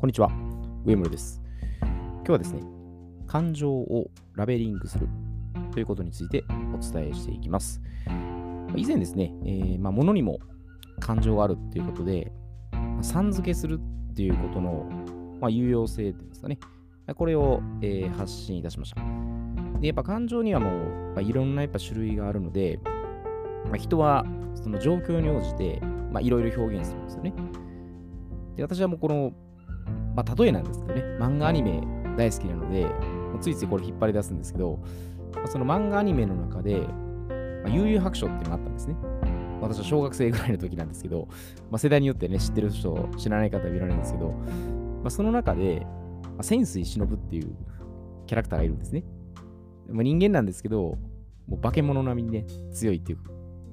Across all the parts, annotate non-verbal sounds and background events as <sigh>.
こんにちは、上村です。今日はですね、感情をラベリングするということについてお伝えしていきます。以前ですね、えーまあ、物にも感情があるっていうことで、まさん付けするっていうことの、まあ、有用性っていうんですかね、これを、えー発信いたしました。で、やっぱ感情にはもう、まあ、いろんなやっぱ種類があるので、まあ、人はその状況に応じて、まあ、いろいろ表現するんですよね。で、私はもうこの、まあ、例えなんですけどね、漫画アニメ大好きなので、ついついこれ引っ張り出すんですけど、まあその漫画アニメの中で、まあ、悠々白書っていうのがあったんですね。私は小学生ぐらいの時なんですけど、まあ、世代によってね、知ってる人、知らない方はいられるんですけど、まあ、その中で、まあ、潜水忍っていうキャラクターがいるんですね。まあ、人間なんですけど、もう化け物並みにね、強いっていう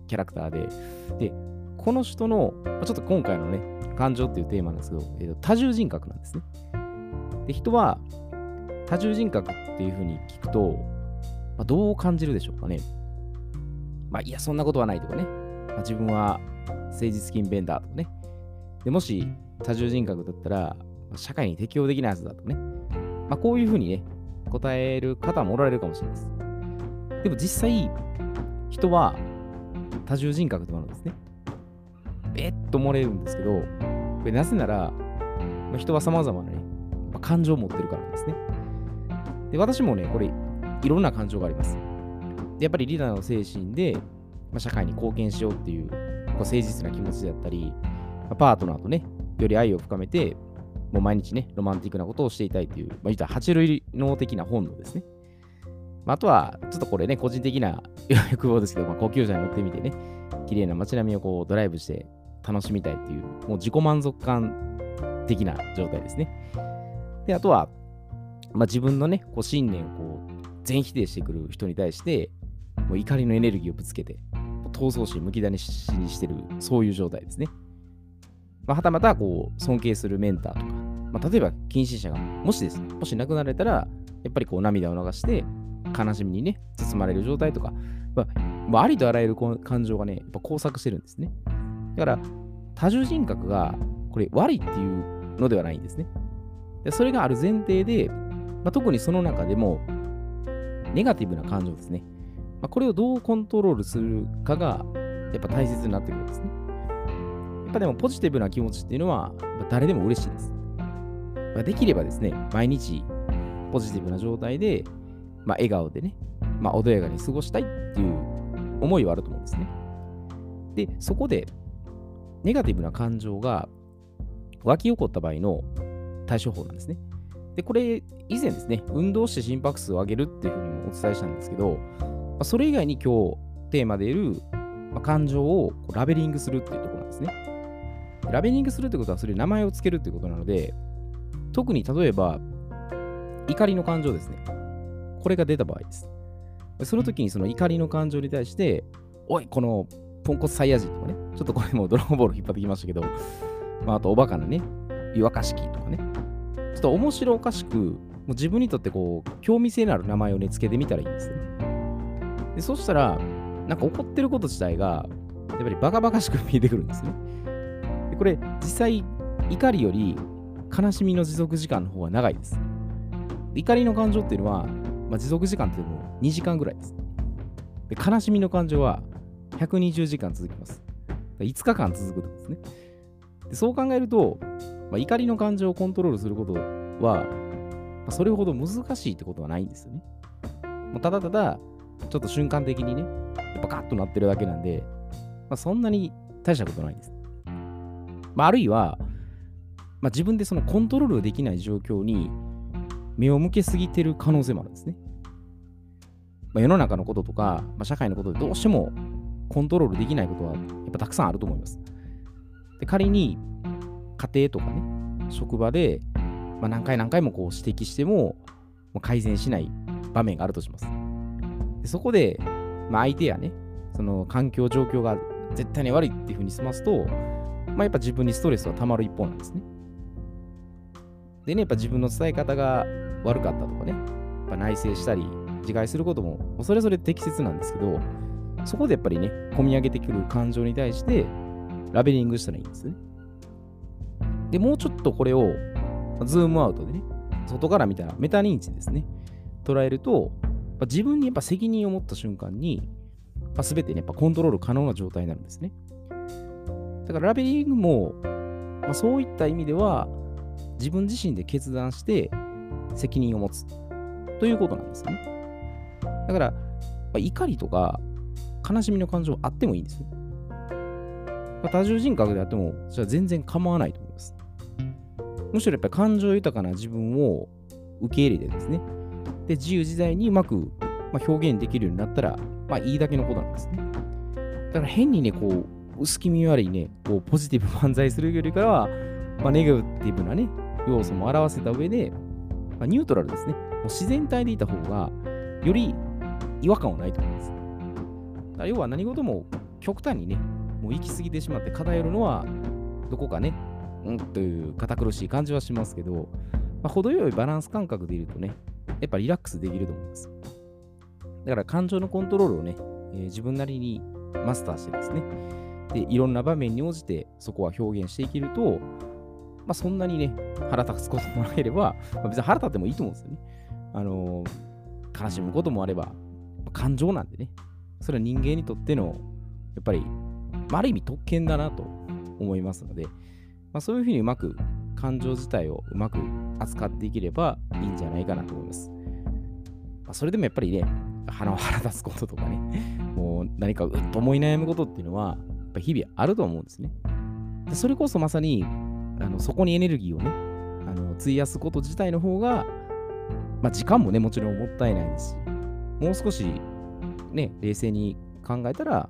キャラクターで、で、この人の、ちょっと今回のね、感情っていうテーマなんですけど、えー多重人格なんですね。で、人は多重人格っていうふうに聞くと、まあ、どう感じるでしょうかね。まあ、いや、そんなことはないとかね。まあ、自分は誠実勤勉だとかね。でもし多重人格だったら、まあ社会に適応できないはずだとかね。まあ、こういうふうにね、答える方もおられるかもしれないです。でも実際、人は多重人格となるんですね。えっと漏れるんですけど、これなぜなら、まあ人は様々なね、まあ感情を持ってるからなんですね。で、私もね、これ、いろんな感情があります。でやっぱりリーダーの精神で、まあ、社会に貢献しようっていう、こう誠実な気持ちであったり、まあパートナーとね、より愛を深めて、もう毎日ね、ロマンティックなことをしていたいっていう、まあ、言ったら爬虫類脳的な本能ですね。まあ、あとは、ちょっとこれね、個人的な <laughs> 欲望ですけど、まあ、高級車に乗ってみてね、綺麗な街並みをこうドライブして楽しみたいっていう、もう自己満足感的な状態ですね。で、あとは、まあ、自分のね、こう信念をこう全否定してくる人に対して、もう怒りのエネルギーをぶつけて、闘争心むき出しにしてる、そういう状態ですね。まあ、はたまた、こう、尊敬するメンターとか、まあ、例えば、近親者が、もしですね、もし亡くなられたら、やっぱりこう、涙を流して、悲しみにね、包まれる状態とか、まあ、あ、りとあらゆる感情がね、やっぱ交錯してるんですね。だから、多重人格が、これ、悪いっていうのではないんですね。でそれがある前提で、まあ、特にその中でも、ネガティブな感情ですね。まあ、これをどうコントロールするかが、やっぱ大切になってくるんですね。やっぱでも、ポジティブな気持ちっていうのは、誰でも嬉しいです。まあできればですね、毎日、ポジティブな状態で、まあ、笑顔でね、まあ、穏やかに過ごしたいっていう思いはあると思うんですね。で、そこで、ネガティブな感情が湧き起こった場合の対処法なんですね。で、これ、以前ですね、運動して心拍数を上げるっていうふうにもお伝えしたんですけど、まあ、それ以外に今日テーマでいる、まあ、感情をこうラベリングするっていうところなんですね。ラベリングするってことは、それ名前をつけるっていうことなので、特に例えば、怒りの感情ですね。これが出た場合です。その時にその怒りの感情に対して、おい、このポンコツサイヤ人とかね、ちょっとこれもドラゴンボール引っ張ってきましたけど、まあ、あとおバカなね、湯沸かし器とかね、ちょっと面白おかしく、もう自分にとってこう、興味性のある名前をね、つけてみたらいいんですよね。で、そしたら、なんか怒ってること自体が、やっぱりバカバカしく見えてくるんですね。でこれ、実際、怒りより悲しみの持続時間の方が長いです。で怒りの感情っていうのは、まあ、持続時間っていうのも2時間ぐらいです。で悲しみの感情は120時間続きます。5日間続くとですね。でそう考えると、まあ、怒りの感情をコントロールすることは、まあ、それほど難しいってことはないんですよね。もうただただ、ちょっと瞬間的にね、やっぱカッとなってるだけなんで、まあ、そんなに大したことないです。まあ、あるいは、まあ、自分でそのコントロールできない状況に目を向けすぎてる可能性もあるんですね。まあ、世の中のこととか、まあ、社会のことでどうしてもコントロールできないことはやっぱたくさんあると思います。で仮に家庭とかね、職場で、まあ、何回何回もこう指摘してももう改善しない場面があるとします。でそこで、まあ、相手やね、その環境状況が絶対に悪いっていうふうに済ますと、まあ、やっぱ自分にストレスはたまる一方なんですね。でね、やっぱ自分の伝え方が悪かったとかね、やっぱ内省したり、自戒することも、それぞれ適切なんですけど、そこでやっぱりね、込み上げてくる感情に対して、ラベリングしたらいいんですね。で、もうちょっとこれをズームアウトでね、外から見たらメタ認知ですね、捉えると、ま、自分にやっぱ責任を持った瞬間に、まあ、全てね、やっぱコントロール可能な状態になるんですね。だからラベリングも、まあ、そういった意味では、自分自身で決断して責任を持つということなんですね。だから、まあ、怒りとか悲しみの感情あってもいいんです。多重人格であっても、それは全然構わないと思います。むしろやっぱり感情豊かな自分を受け入れてですね、で、自由自在にうまく、まあ、表現できるようになったら、まあいいだけのことなんですね。だから変にね、こう、薄気味悪いね、こうポジティブ漫才するよりかは、まあ、ネガティブなね、要素も表せた上で、まあ、ニュートラルですね。もう自然体でいた方が、より違和感はないと思います。要は何事も極端にね、もう行き過ぎてしまって偏るのは、どこかね、うんという堅苦しい感じはしますけど、まあ、程よいバランス感覚でいるとね、やっぱリラックスできると思います。だから感情のコントロールをね、えー、自分なりにマスターしてですね、で、いろんな場面に応じてそこは表現していけると、まあ、そんなにね、腹立つこともなければ、まあ、別に腹立ってもいいと思うんですよね。あのー、悲しむこともあれば、ま、感情なんでね、それは人間にとっての、やっぱり、ある意味特権だなと思いますので、まあ、そういうふうにうまく感情自体をうまく扱っていければいいんじゃないかなと思います。まあ、それでもやっぱりね、腹を腹立つこととかね、<laughs> もう何かうっと思い悩むことっていうのは、やっぱ日々あると思うんですね。でそれこそまさに、あのそこにエネルギーをね、あの費やすこと自体の方が、まあ、時間もね、もちろんもったいないですし、もう少しね、冷静に考えたら、ま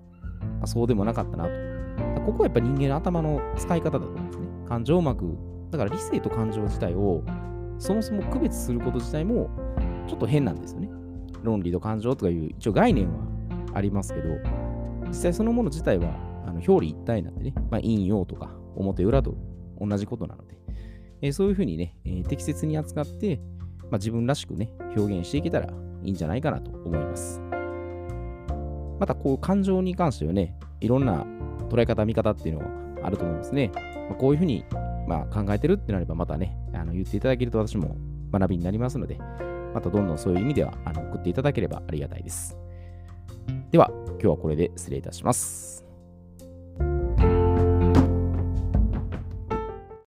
あ、そうでもなかったなと。ここはやっぱ人間の頭の使い方だと思うんですね。感情をうまく、だから理性と感情自体をそもそも区別すること自体もちょっと変なんですよね。論理と感情とかいう一応概念はありますけど、実際そのもの自体はあの表裏一体なんでね、まあ、陰陽とか表裏と同じことなので、えー、そういうふうにね、えー、適切に扱って、まあ、自分らしくね、表現していけたらいいんじゃないかなと思います。また、こう、感情に関してはね、いろんな捉え方、見方っていうのはあると思いますね。まあ、こういうふうに、まあ、考えてるってなれば、またね、あの言っていただけると私も学びになりますので、またどんどんそういう意味ではあの送っていただければありがたいです。では、今日はこれで失礼いたします。